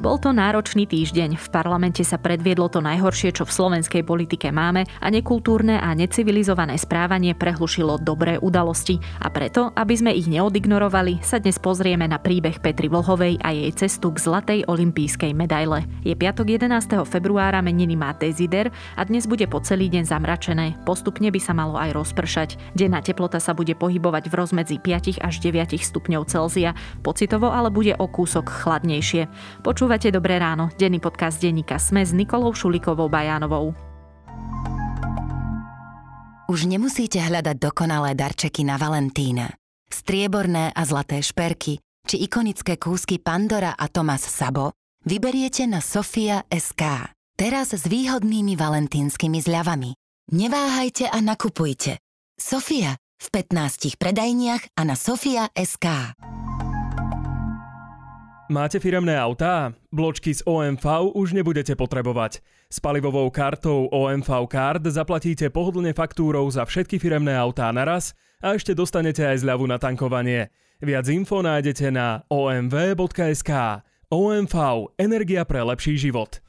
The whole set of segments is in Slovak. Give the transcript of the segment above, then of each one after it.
Bol to náročný týždeň. V parlamente sa predviedlo to najhoršie, čo v slovenskej politike máme a nekultúrne a necivilizované správanie prehlušilo dobré udalosti. A preto, aby sme ich neodignorovali, sa dnes pozrieme na príbeh Petry Vlhovej a jej cestu k zlatej olympijskej medaile. Je piatok 11. februára, meniny má Dezider a dnes bude po celý deň zamračené. Postupne by sa malo aj rozpršať. Denná teplota sa bude pohybovať v rozmedzi 5 až 9 stupňov Celzia. Pocitovo ale bude o kúsok chladnejšie. Počúva Počúvate Dobré ráno, denný podcast denníka Sme s Nikolou Šulikovou Bajánovou. Už nemusíte hľadať dokonalé darčeky na Valentína. Strieborné a zlaté šperky či ikonické kúsky Pandora a Thomas Sabo vyberiete na Sofia SK. Teraz s výhodnými valentínskymi zľavami. Neváhajte a nakupujte. Sofia v 15 predajniach a na Sofia SK. Máte firemné autá? Bločky z OMV už nebudete potrebovať. S palivovou kartou OMV Card zaplatíte pohodlne faktúrou za všetky firemné autá naraz a ešte dostanete aj zľavu na tankovanie. Viac info nájdete na omv.sk. OMV. Energia pre lepší život.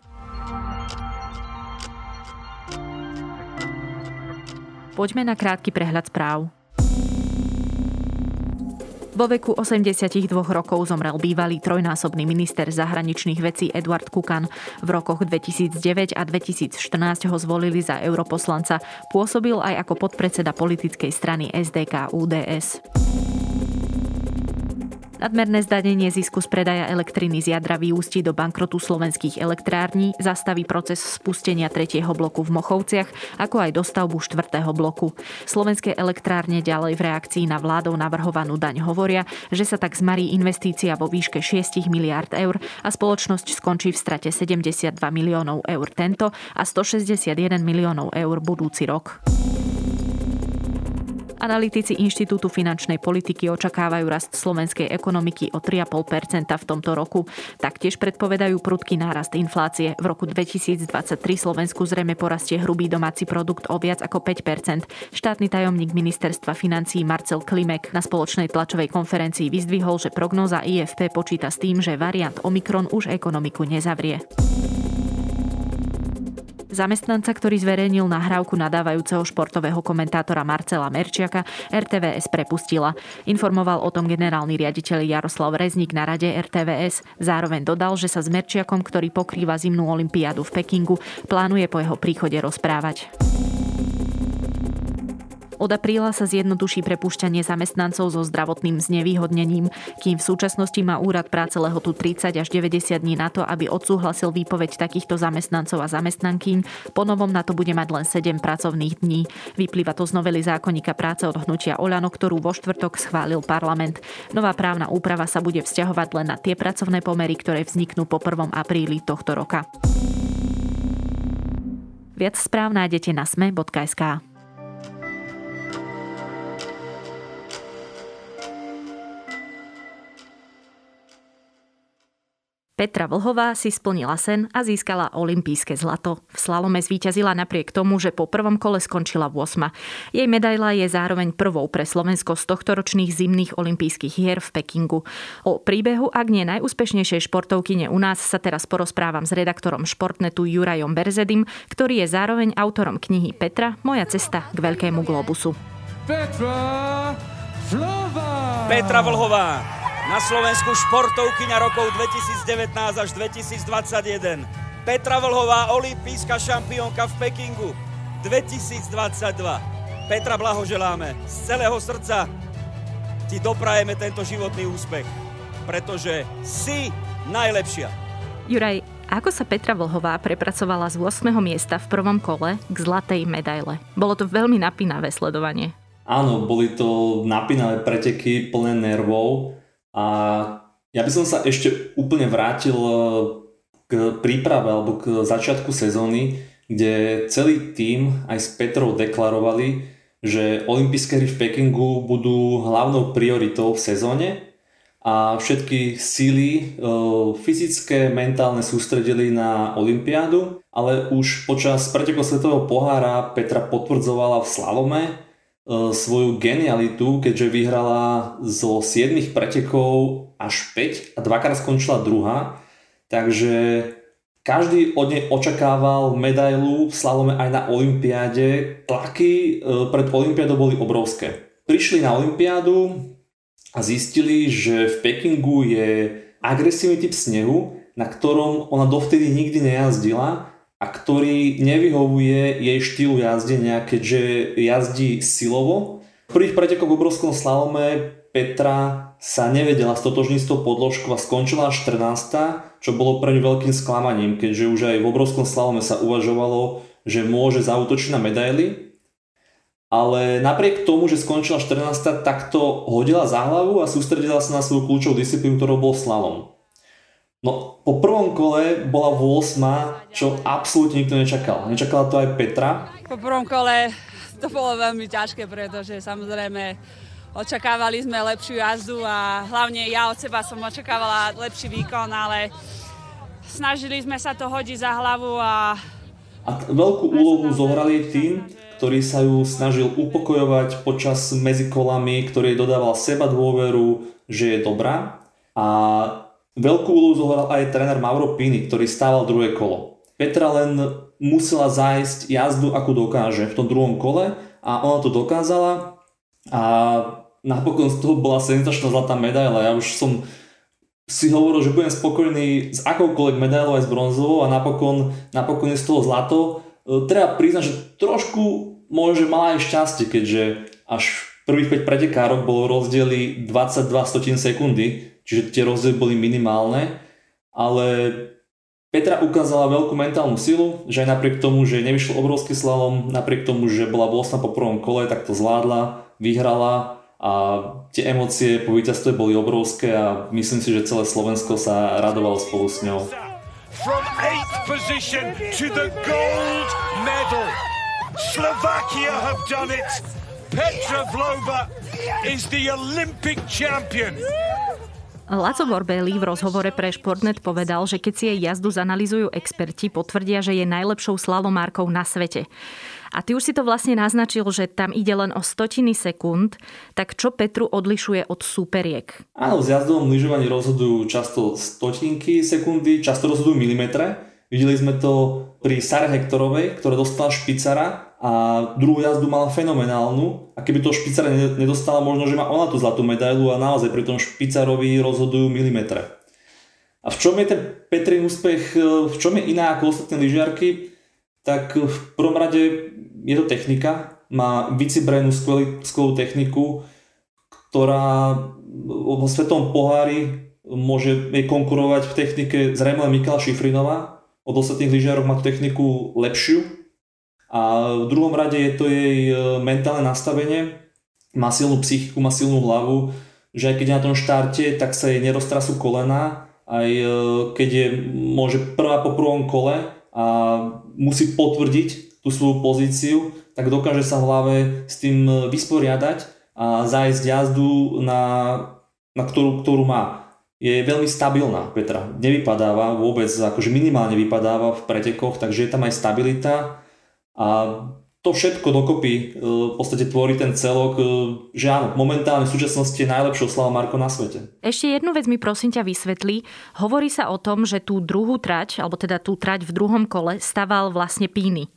Poďme na krátky prehľad správ. Vo veku 82 rokov zomrel bývalý trojnásobný minister zahraničných vecí Eduard Kukan. V rokoch 2009 a 2014 ho zvolili za europoslanca. Pôsobil aj ako podpredseda politickej strany SDK UDS. Nadmerné zdanenie zisku z predaja elektriny z jadra vyústi do bankrotu slovenských elektrární, zastaví proces spustenia tretieho bloku v Mochovciach, ako aj dostavbu štvrtého bloku. Slovenské elektrárne ďalej v reakcii na vládou navrhovanú daň hovoria, že sa tak zmarí investícia vo výške 6 miliárd eur a spoločnosť skončí v strate 72 miliónov eur tento a 161 miliónov eur budúci rok. Analytici Inštitútu finančnej politiky očakávajú rast slovenskej ekonomiky o 3,5% v tomto roku. Taktiež predpovedajú prudký nárast inflácie. V roku 2023 Slovensku zrejme porastie hrubý domáci produkt o viac ako 5%. Štátny tajomník ministerstva financí Marcel Klimek na spoločnej tlačovej konferencii vyzdvihol, že prognóza IFP počíta s tým, že variant Omikron už ekonomiku nezavrie. Zamestnanca, ktorý zverejnil nahrávku nadávajúceho športového komentátora Marcela Merčiaka, RTVS prepustila. Informoval o tom generálny riaditeľ Jaroslav Rezník na rade RTVS. Zároveň dodal, že sa s Merčiakom, ktorý pokrýva zimnú olympiádu v Pekingu, plánuje po jeho príchode rozprávať. Od apríla sa zjednoduší prepušťanie zamestnancov so zdravotným znevýhodnením, kým v súčasnosti má úrad práce lehotu 30 až 90 dní na to, aby odsúhlasil výpoveď takýchto zamestnancov a zamestnankyň. Po novom na to bude mať len 7 pracovných dní. Vyplýva to z novely zákonníka práce od hnutia Oľano, ktorú vo štvrtok schválil parlament. Nová právna úprava sa bude vzťahovať len na tie pracovné pomery, ktoré vzniknú po 1. apríli tohto roka. Viac správ nájdete na sme.sk. Petra Vlhová si splnila sen a získala olympijské zlato. V slalome zvíťazila napriek tomu, že po prvom kole skončila v 8. Jej medaila je zároveň prvou pre Slovensko z tohto ročných zimných olympijských hier v Pekingu. O príbehu, ak nie najúspešnejšej športovkyne u nás, sa teraz porozprávam s redaktorom Športnetu Jurajom Berzedim, ktorý je zároveň autorom knihy Petra, Moja cesta k veľkému globusu. Petra Vlhová! Petra Vlhová na Slovensku športovkyňa rokov 2019 až 2021. Petra Vlhová, olimpijská šampiónka v Pekingu 2022. Petra, blahoželáme z celého srdca. Ti doprajeme tento životný úspech, pretože si najlepšia. Juraj, ako sa Petra Vlhová prepracovala z 8. miesta v prvom kole k zlatej medaile? Bolo to veľmi napínavé sledovanie. Áno, boli to napínavé preteky plné nervov a ja by som sa ešte úplne vrátil e, k príprave alebo k začiatku sezóny, kde celý tým aj s Petrou deklarovali, že olympijské hry v Pekingu budú hlavnou prioritou v sezóne a všetky síly e, fyzické, mentálne sústredili na olympiádu, ale už počas pretekov svetového pohára Petra potvrdzovala v slalome, svoju genialitu, keďže vyhrala zo 7 pretekov až 5 a dvakrát skončila druhá. takže každý od nej očakával medailu v slalome aj na Olympiáde. Tlaky e, pred Olympiádou boli obrovské. Prišli na Olympiádu a zistili, že v Pekingu je agresívny typ snehu, na ktorom ona dovtedy nikdy nejazdila a ktorý nevyhovuje jej štýlu jazdenia, keďže jazdí silovo. V prvých pretekoch v obrovskom slalome Petra sa nevedela stotožniť s tou podložkou a skončila 14 čo bolo pre ňu veľkým sklamaním, keďže už aj v obrovskom slalome sa uvažovalo, že môže zautočiť na medaily. Ale napriek tomu, že skončila 14 tak to hodila za hlavu a sústredila sa na svoju kľúčovú disciplínu, ktorou bol slalom. No, po prvom kole bola 8, čo absolútne nikto nečakal. Nečakala to aj Petra. Po prvom kole to bolo veľmi ťažké, pretože samozrejme očakávali sme lepšiu jazdu a hlavne ja od seba som očakávala lepší výkon, ale snažili sme sa to hodiť za hlavu a... A veľkú úlohu zohrali tým, ktorý sa ju snažil upokojovať počas medzikolami, ktorý dodával seba dôveru, že je dobrá. A Veľkú úlohu zohral aj tréner Mauro Pini, ktorý stával druhé kolo. Petra len musela zájsť jazdu, ako dokáže v tom druhom kole a ona to dokázala a napokon z toho bola senzačná zlatá medaila. Ja už som si hovoril, že budem spokojný s akoukoľvek medailou aj s bronzovou a napokon, napokon je z toho zlato. E, treba priznať, že trošku môže mala aj šťastie, keďže až prvých 5 pretekárok bolo rozdiely 22 stotín sekundy, čiže tie rozdiely boli minimálne, ale Petra ukázala veľkú mentálnu silu, že aj napriek tomu, že nevyšiel obrovský slalom, napriek tomu, že bola 8 po prvom kole, tak to zvládla, vyhrala a tie emócie po víťazstve boli obrovské a myslím si, že celé Slovensko sa radovalo spolu s ňou. From eighth position to the gold medal. Slovakia have done it. Petra Vlova is the Olympic champion. Laco Borbeli v rozhovore pre Športnet povedal, že keď si jej jazdu zanalizujú experti, potvrdia, že je najlepšou slalomárkou na svete. A ty už si to vlastne naznačil, že tam ide len o stotiny sekúnd, tak čo Petru odlišuje od superiek? Áno, v jazdovom lyžovaní rozhodujú často stotinky sekundy, často rozhodujú milimetre. Videli sme to pri Sare Hektorovej, ktorá dostala špicara a druhú jazdu mala fenomenálnu a keby to špicara nedostala, možno, že má ona tú zlatú medailu a naozaj pri tom špicarovi rozhodujú milimetre. A v čom je ten Petrin úspech, e, v čom je iná ako ostatné lyžiarky? Tak v prvom rade je to technika, má vycibrenú skvelú techniku, ktorá vo svetom pohári môže jej konkurovať v technike zrejme Mikala Šifrinová. Od ostatných lyžiarok má tú techniku lepšiu, a v druhom rade je to jej e, mentálne nastavenie, má silnú psychiku, má silnú hlavu, že aj keď je na tom štarte, tak sa jej neroztrasú kolena, aj e, keď je môže prvá po prvom kole a musí potvrdiť tú svoju pozíciu, tak dokáže sa v hlave s tým e, vysporiadať a zájsť jazdu, na, na ktorú, ktorú má. Je veľmi stabilná Petra, nevypadáva vôbec, akože minimálne vypadáva v pretekoch, takže je tam aj stabilita a to všetko dokopy e, v podstate tvorí ten celok, e, že áno, momentálne v súčasnosti je najlepšou Slava Marko na svete. Ešte jednu vec mi prosím ťa vysvetlí. Hovorí sa o tom, že tú druhú trať, alebo teda tú trať v druhom kole staval vlastne Píny.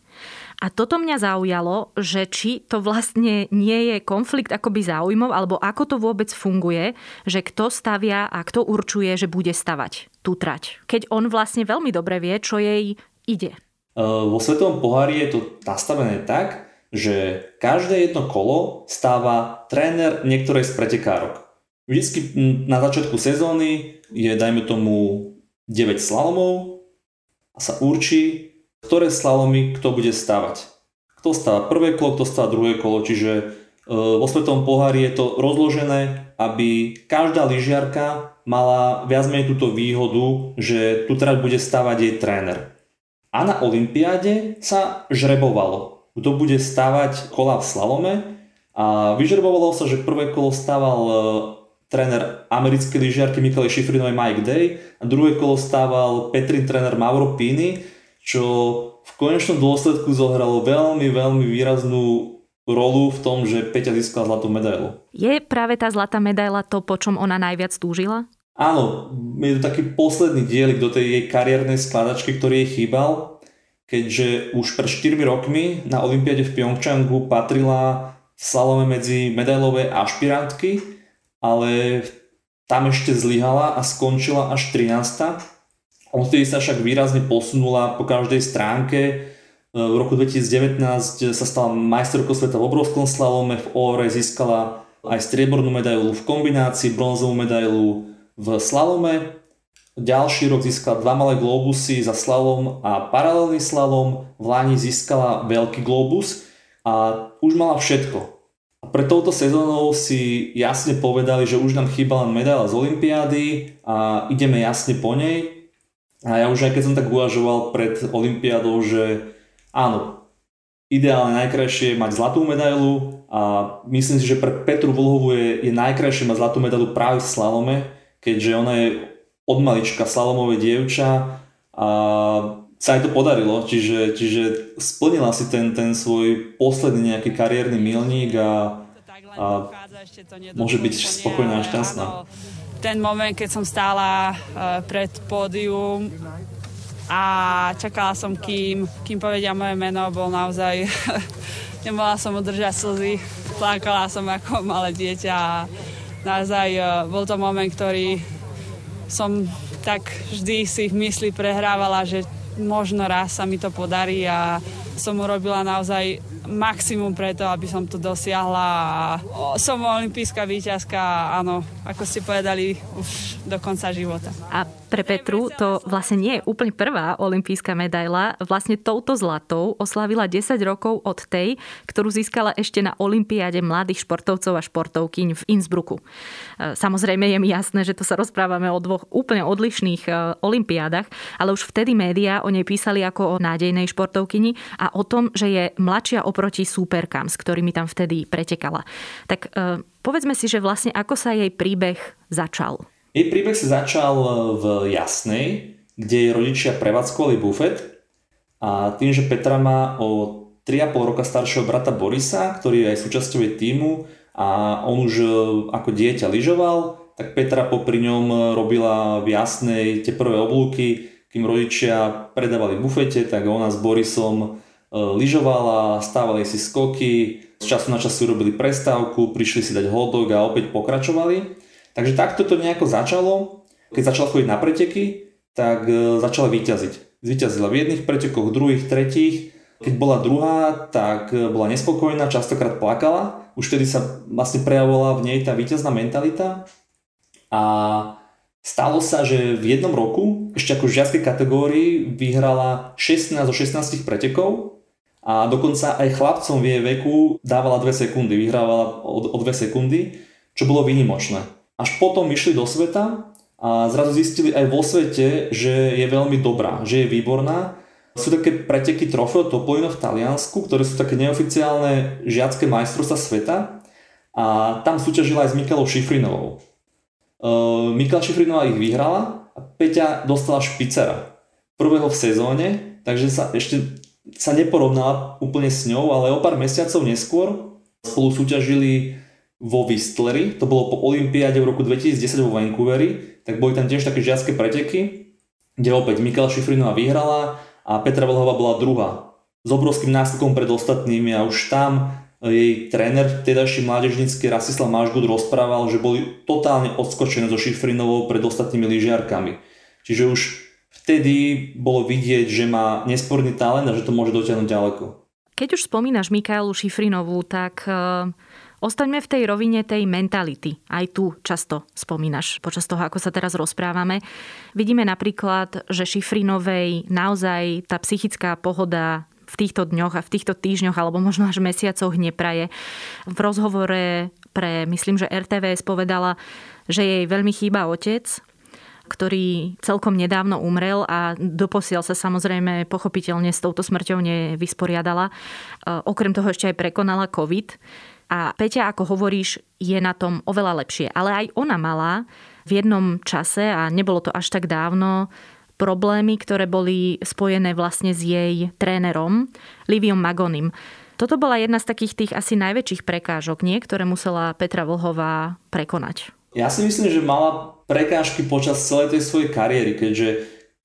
A toto mňa zaujalo, že či to vlastne nie je konflikt akoby záujmov, alebo ako to vôbec funguje, že kto stavia a kto určuje, že bude stavať tú trať. Keď on vlastne veľmi dobre vie, čo jej ide. Eh, vo svetovom pohári je to nastavené tak, že každé jedno kolo stáva tréner niektorej z pretekárok. Vždycky na začiatku sezóny je, dajme tomu, 9 slalomov a sa určí, ktoré slalomy kto bude stavať. Kto stáva prvé kolo, kto stáva druhé kolo, čiže eh, vo svetovom pohári je to rozložené, aby každá lyžiarka mala viac menej túto výhodu, že tu trať bude stavať jej tréner. A na Olympiáde sa žrebovalo, kto bude stávať kola v slalome a vyžrebovalo sa, že prvé kolo stával e, tréner americkej lyžiarky Michael Šifrinovej Mike Day a druhé kolo stával Petrin tréner Mauro Pini, čo v konečnom dôsledku zohralo veľmi, veľmi výraznú rolu v tom, že Peťa získala zlatú medailu. Je práve tá zlatá medaila to, po čom ona najviac túžila? Áno, je to taký posledný dielik do tej jej kariérnej skladačky, ktorý jej chýbal, keďže už pred 4 rokmi na Olympiade v Pyeongchangu patrila v slalome medzi medailové ašpirantky, ale tam ešte zlyhala a skončila až 13. Odtedy sa však výrazne posunula po každej stránke. V roku 2019 sa stala majsterkou sveta v obrovskom slalome, v ORE získala aj striebornú medailu v kombinácii, bronzovú medailu v slalome. Ďalší rok získala dva malé globusy za slalom a paralelný slalom. V Lani získala veľký globus a už mala všetko. A pred touto sezónou si jasne povedali, že už nám chýba len medaila z Olympiády a ideme jasne po nej. A ja už aj keď som tak uvažoval pred Olympiádou, že áno, ideálne najkrajšie je mať zlatú medailu a myslím si, že pre Petru Vlhovú je, je najkrajšie mať zlatú medailu práve v slalome, keďže ona je od malička slalomové dievča a sa aj to podarilo, čiže, čiže splnila si ten, ten svoj posledný nejaký kariérny milník a, a môže byť spokojná a šťastná. Ten moment, keď som stála e, pred pódium a čakala som, kým, kým povedia moje meno, bol naozaj... nemohla som udržať slzy, plakala som ako malé dieťa a naozaj e, bol to moment, ktorý som tak vždy si v mysli prehrávala, že možno raz sa mi to podarí a som urobila naozaj maximum preto, aby som to dosiahla a som olimpijská výťazka áno, ako ste povedali, už do konca života. A pre Petru to vlastne nie je úplne prvá olimpijská medaila. Vlastne touto zlatou oslavila 10 rokov od tej, ktorú získala ešte na Olympiáde mladých športovcov a športovkyň v Innsbrucku. E, samozrejme je mi jasné, že to sa rozprávame o dvoch úplne odlišných e, olympiádach, ale už vtedy médiá o nej písali ako o nádejnej športovkyni a o tom, že je mladšia oproti súperkám, s ktorými tam vtedy pretekala. Tak e, povedzme si, že vlastne ako sa jej príbeh začal. Jej príbeh sa začal e, v Jasnej, kde jej rodičia prevádzkovali bufet a tým, že Petra má o 3,5 roka staršieho brata Borisa, ktorý je aj súčasťou jej týmu a on už e, ako dieťa lyžoval, tak Petra popri ňom robila v Jasnej tie prvé oblúky, kým rodičia predávali bufete, tak ona s Borisom e, lyžovala, stávali si skoky, z času na čas si urobili prestávku, prišli si dať hotdog a opäť pokračovali. Takže takto to nejako začalo. Keď začala chodiť na preteky, tak e, začala vyťaziť. Zvyťazila v jedných pretekoch, druhých, tretích. Keď bola druhá, tak e, bola nespokojná, častokrát plakala. Už vtedy sa vlastne prejavovala v nej tá víťazná mentalita. A stalo sa, že v jednom roku, ešte ako v žiackej kategórii, vyhrala 16 zo 16 pretekov a dokonca aj chlapcom v jej veku dávala 2 sekundy, vyhrávala o, o 2 sekundy, čo bolo výnimočné. Až potom išli do sveta a zrazu zistili aj vo svete, že je veľmi dobrá, že je výborná. Sú také preteky Trofeo Topolino v Taliansku, ktoré sú také neoficiálne žiacké majstrovstvá sveta a tam súťažila aj s Mikalou Šifrinovou. Uh, Mikala Šifrinová ich vyhrala a Peťa dostala špicera. Prvého v sezóne, takže sa ešte sa neporovnala úplne s ňou, ale o pár mesiacov neskôr spolu súťažili vo Whistleri, to bolo po Olympiáde v roku 2010 vo Vancouveri, tak boli tam tiež také žiacké preteky, kde opäť Mikala Šifrinová vyhrala a Petra Vlhová bola druhá. S obrovským náskokom pred ostatnými a už tam jej tréner, vtedajší mládežnícky Rasislav Mažgud rozprával, že boli totálne odskočené so Šifrinovou pred ostatnými lyžiarkami. Čiže už vtedy bolo vidieť, že má nesporný talent a že to môže dotiahnuť ďaleko. Keď už spomínaš Mikaelu Šifrinovú, tak uh Ostaňme v tej rovine tej mentality. Aj tu často spomínaš počas toho, ako sa teraz rozprávame. Vidíme napríklad, že Šifrinovej naozaj tá psychická pohoda v týchto dňoch a v týchto týždňoch alebo možno až mesiacoch nepraje. V rozhovore pre, myslím, že RTVS povedala, že jej veľmi chýba otec, ktorý celkom nedávno umrel a doposiaľ sa samozrejme pochopiteľne s touto smrťou nevysporiadala. Okrem toho ešte aj prekonala COVID. A Peťa, ako hovoríš, je na tom oveľa lepšie. Ale aj ona mala v jednom čase, a nebolo to až tak dávno, problémy, ktoré boli spojené vlastne s jej trénerom, Liviom Magonim. Toto bola jedna z takých tých asi najväčších prekážok, nie? ktoré musela Petra Vlhová prekonať. Ja si myslím, že mala prekážky počas celej tej svojej kariéry, keďže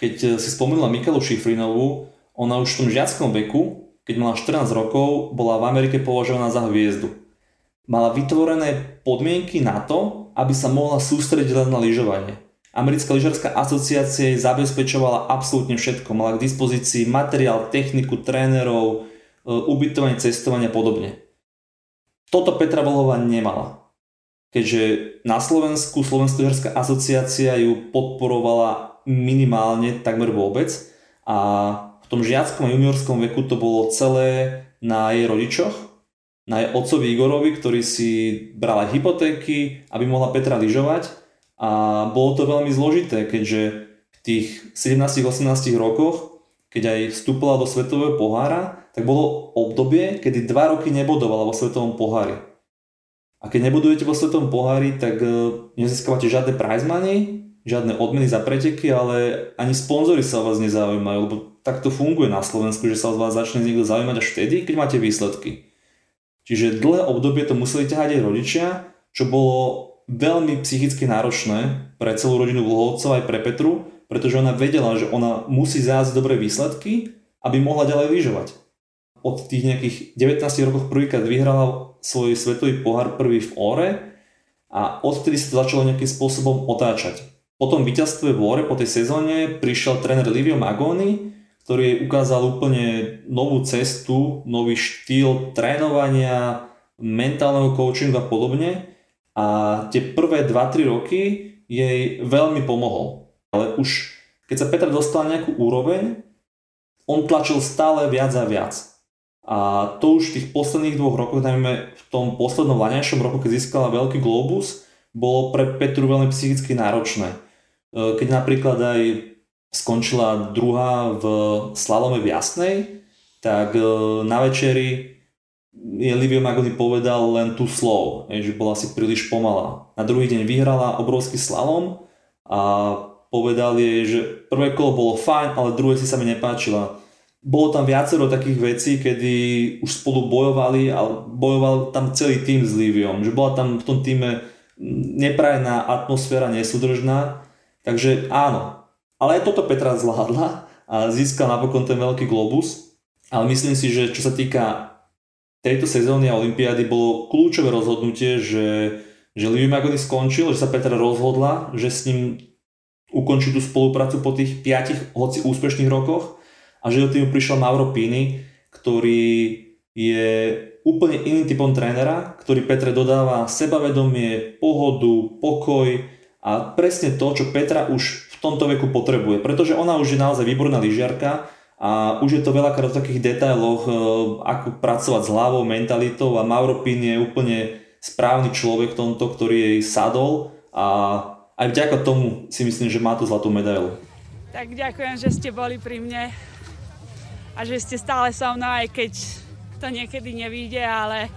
keď si spomínala Mikalu Šifrinovú, ona už v tom žiackom veku, keď mala 14 rokov, bola v Amerike považovaná za hviezdu. Mala vytvorené podmienky na to, aby sa mohla sústrediť len na lyžovanie. Americká lyžarská asociácia jej zabezpečovala absolútne všetko. Mala k dispozícii materiál, techniku, trénerov, e, ubytovanie, cestovanie a podobne. Toto Petra Vlhová nemala keďže na Slovensku Slovenská lyžarská asociácia ju podporovala minimálne takmer vôbec a v tom žiackom a juniorskom veku to bolo celé na jej rodičoch, na otcovi Igorovi, ktorý si bral aj hypotéky, aby mohla Petra lyžovať a bolo to veľmi zložité, keďže v tých 17-18 rokoch, keď aj vstúpila do svetového pohára, tak bolo obdobie, kedy 2 roky nebodovala vo svetovom pohári. A keď nebudujete vo svetom pohári, tak e, nezískavate žiadne prize money, žiadne odmeny za preteky, ale ani sponzory sa o vás nezaujímajú, lebo tak to funguje na Slovensku, že sa o vás začne niekto zaujímať až vtedy, keď máte výsledky. Čiže dlhé obdobie to museli ťahať aj rodičia, čo bolo veľmi psychicky náročné pre celú rodinu Vlhovcov aj pre Petru, pretože ona vedela, že ona musí zájsť dobré výsledky, aby mohla ďalej lyžovať. Od tých nejakých 19 rokov prvýkrát vyhrala svoj svetový pohár prvý v Óre a odtedy sa to začalo nejakým spôsobom otáčať. Po tom víťazstve v Óre, po tej sezóne, prišiel tréner Livio Magoni, ktorý ukázal úplne novú cestu, nový štýl trénovania, mentálneho coachingu a podobne. A tie prvé 2-3 roky jej veľmi pomohol. Ale už keď sa Petra dostal nejakú úroveň, on tlačil stále viac a viac. A to už v tých posledných dvoch rokoch, najmä v tom poslednom laňajšom roku, keď získala veľký globus, bolo pre Petru veľmi psychicky náročné. E, keď napríklad aj skončila druhá v slalome v Jasnej, tak e, na večeri je Livio Magoni povedal len tú slov, že bola si príliš pomalá. Na druhý deň vyhrala obrovský slalom a povedal jej, že prvé kolo bolo fajn, ale druhé si sa mi nepáčila bolo tam viacero takých vecí, kedy už spolu bojovali, ale bojoval tam celý tým s Liviom, že bola tam v tom týme neprajená atmosféra, nesúdržná, takže áno. Ale aj toto Petra zvládla a získal napokon ten veľký globus, ale myslím si, že čo sa týka tejto sezóny a Olympiády bolo kľúčové rozhodnutie, že, že Livio Magoni skončil, že sa Petra rozhodla, že s ním ukončí tú spoluprácu po tých piatich hoci úspešných rokoch a že do týmu prišiel Mauro Pini, ktorý je úplne iným typom trénera, ktorý Petre dodáva sebavedomie, pohodu, pokoj a presne to, čo Petra už tomto veku potrebuje, pretože ona už je naozaj výborná lyžiarka a už je to veľakrát o takých detailoch, e, ako pracovať s hlavou, mentalitou a Mauro Pin je úplne správny človek v tomto, ktorý jej sadol a aj vďaka tomu si myslím, že má tú zlatú medailu. Tak ďakujem, že ste boli pri mne a že ste stále so mnou, aj keď to niekedy nevíde, ale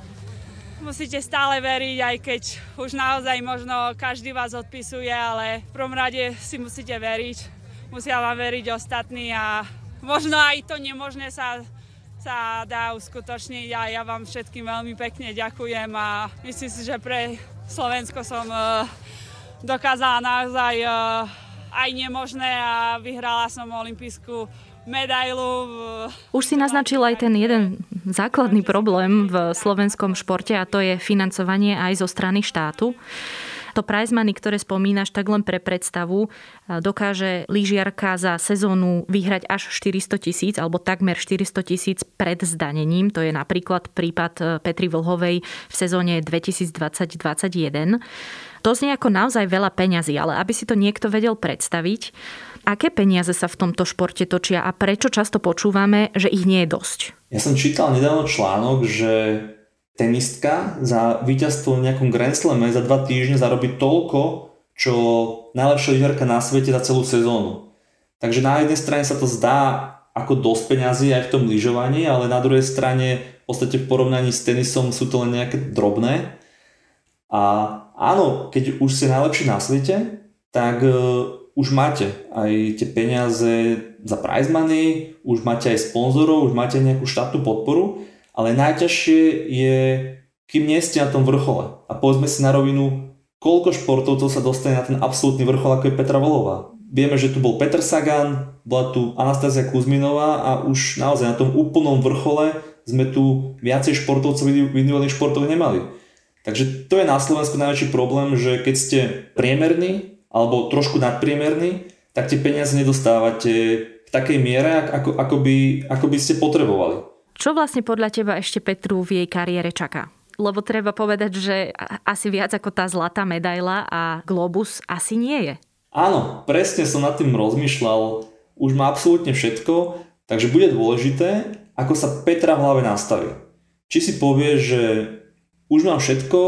musíte stále veriť, aj keď už naozaj možno každý vás odpisuje, ale v prvom rade si musíte veriť. Musia vám veriť ostatní a možno aj to nemožné sa, sa dá uskutočniť a ja vám všetkým veľmi pekne ďakujem a myslím si, že pre Slovensko som uh, dokázala naozaj uh, aj nemožné a vyhrala som olympijskú medailu. Už si naznačil aj ten jeden základný problém v slovenskom športe a to je financovanie aj zo strany štátu. To prize money, ktoré spomínaš, tak len pre predstavu, dokáže lyžiarka za sezónu vyhrať až 400 tisíc alebo takmer 400 tisíc pred zdanením. To je napríklad prípad e, Petri Vlhovej v sezóne 2020-2021. To znie ako naozaj veľa peňazí, ale aby si to niekto vedel predstaviť, Aké peniaze sa v tomto športe točia a prečo často počúvame, že ich nie je dosť? Ja som čítal nedávno článok, že tenistka za víťazstvo v nejakom Grand Slame za dva týždne zarobí toľko, čo najlepšia lyžiarka na svete za celú sezónu. Takže na jednej strane sa to zdá ako dosť peňazí aj v tom lyžovaní, ale na druhej strane v podstate v porovnaní s tenisom sú to len nejaké drobné. A áno, keď už si najlepší na svete, tak už máte aj tie peniaze za prize money, už máte aj sponzorov, už máte nejakú štátnu podporu, ale najťažšie je, kým nie ste na tom vrchole. A povedzme si na rovinu, koľko športovcov sa dostane na ten absolútny vrchol, ako je Petra Volová. Vieme, že tu bol Petr Sagan, bola tu Anastázia Kuzminová a už naozaj na tom úplnom vrchole sme tu viacej športovcov v individuálnych športoch nemali. Takže to je na Slovensku najväčší problém, že keď ste priemerní alebo trošku nadpriemerní, tak tie peniaze nedostávate v takej miere, ako, ako, by, ako by ste potrebovali. Čo vlastne podľa teba ešte Petru v jej kariére čaká? Lebo treba povedať, že asi viac ako tá zlatá medaila a globus asi nie je. Áno, presne som nad tým rozmýšľal. Už má absolútne všetko, takže bude dôležité, ako sa Petra v hlave nastaví. Či si povie, že už mám všetko,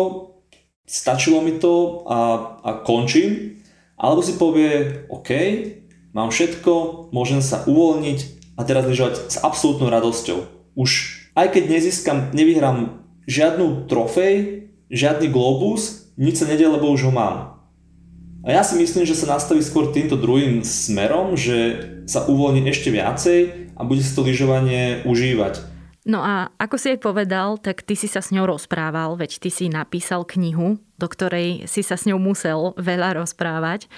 stačilo mi to a, a končím, alebo si povie, OK, mám všetko, môžem sa uvoľniť a teraz lyžovať s absolútnou radosťou. Už aj keď nezískam, nevyhrám žiadnu trofej, žiadny globus, nič sa nedie, lebo už ho mám. A ja si myslím, že sa nastaví skôr týmto druhým smerom, že sa uvoľní ešte viacej a bude si to lyžovanie užívať. No a ako si jej povedal, tak ty si sa s ňou rozprával, veď ty si napísal knihu, do ktorej si sa s ňou musel veľa rozprávať.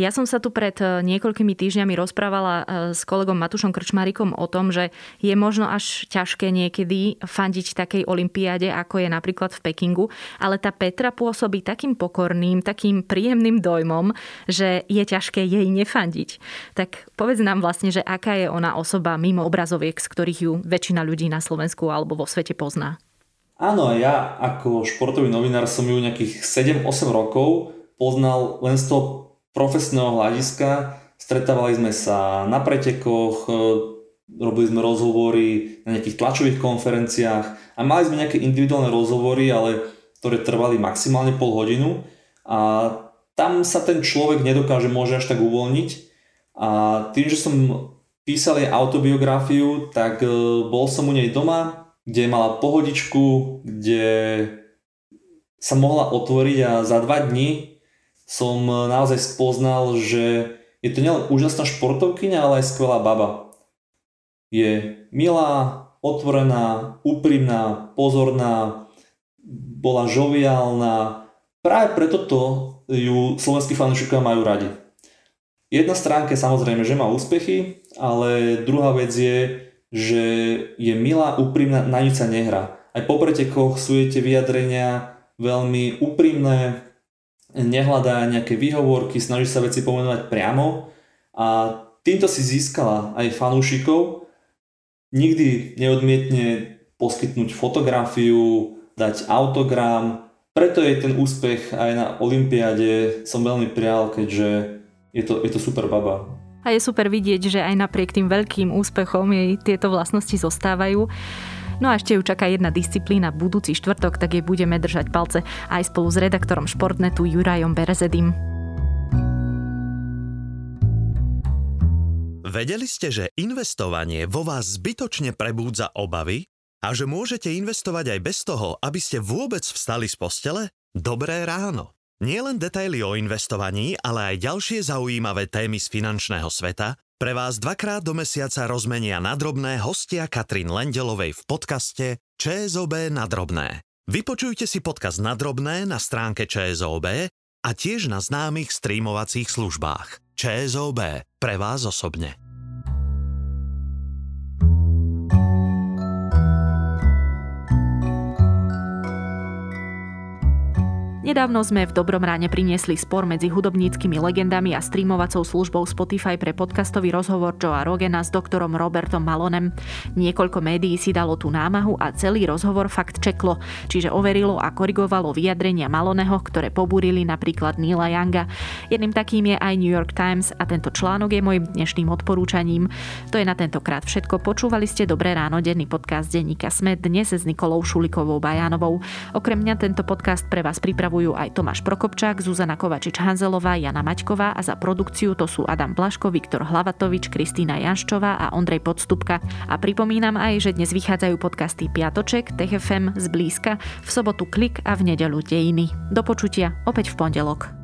Ja som sa tu pred e, niekoľkými týždňami rozprávala e, s kolegom Matušom Krčmarikom o tom, že je možno až ťažké niekedy fandiť takej olympiáde, ako je napríklad v Pekingu, ale tá Petra pôsobí takým pokorným, takým príjemným dojmom, že je ťažké jej nefandiť. Tak povedz nám vlastne, že aká je ona osoba mimo obrazoviek, z ktorých ju väčšina ľudí na Slovensku alebo vo svete pozná. Áno, ja ako športový novinár som ju nejakých 7-8 rokov poznal len z toho profesného hľadiska. Stretávali sme sa na pretekoch, e, robili sme rozhovory na nejakých tlačových konferenciách a mali sme nejaké individuálne rozhovory, ale ktoré trvali maximálne pol hodinu. A tam sa ten človek nedokáže môže až tak uvoľniť. A tým, že som písal jej autobiografiu, tak e, bol som u nej doma, kde mala pohodičku, kde sa mohla otvoriť a za dva dní som eh, naozaj spoznal, že je to nielen úžasná športovkyňa, ale aj skvelá baba. Je milá, otvorená, úprimná, pozorná, bola žoviálna. Práve preto to ju slovenskí fanúšikovia majú radi. Jedna stránka je samozrejme, že má úspechy, ale druhá vec je, že je milá, úprimná, na nič sa nehrá. Aj po pretekoch sú jej tie vyjadrenia veľmi úprimné, nehľadá nejaké výhovorky, snaží sa veci pomenovať priamo a týmto si získala aj fanúšikov. Nikdy neodmietne poskytnúť fotografiu, dať autogram, preto je ten úspech aj na Olympiáde som veľmi prial, keďže je to, je to super baba. A je super vidieť, že aj napriek tým veľkým úspechom jej tieto vlastnosti zostávajú. No a ešte ju čaká jedna disciplína budúci štvrtok, tak jej budeme držať palce aj spolu s redaktorom Športnetu Jurajom Berezedim. Vedeli ste, že investovanie vo vás zbytočne prebúdza obavy? A že môžete investovať aj bez toho, aby ste vôbec vstali z postele? Dobré ráno! Nie len detaily o investovaní, ale aj ďalšie zaujímavé témy z finančného sveta pre vás dvakrát do mesiaca rozmenia nadrobné hostia Katrin Lendelovej v podcaste ČSOB nadrobné. Vypočujte si podcast Nadrobné na stránke ČSOB a tiež na známych streamovacích službách. ČSOB pre vás osobne. Nedávno sme v Dobrom ráne priniesli spor medzi hudobníckými legendami a streamovacou službou Spotify pre podcastový rozhovor Joea Rogena s doktorom Robertom Malonem. Niekoľko médií si dalo tú námahu a celý rozhovor fakt čeklo, čiže overilo a korigovalo vyjadrenia Maloneho, ktoré pobúrili napríklad Nila Younga. Jedným takým je aj New York Times a tento článok je môjim dnešným odporúčaním. To je na tentokrát všetko. Počúvali ste Dobré ráno, denný podcast denníka Sme dnes s Nikolou Šulikovou Bajánovou. Okrem mňa tento podcast pre vás pripravujú pripravujú aj Tomáš Prokopčák, Zuzana Kovačič-Hanzelová, Jana Maťková a za produkciu to sú Adam Blaško, Viktor Hlavatovič, Kristýna Janščová a Ondrej Podstupka. A pripomínam aj, že dnes vychádzajú podcasty Piatoček, TFM, Zblízka, v sobotu Klik a v nedelu Dejiny. Do počutia opäť v pondelok.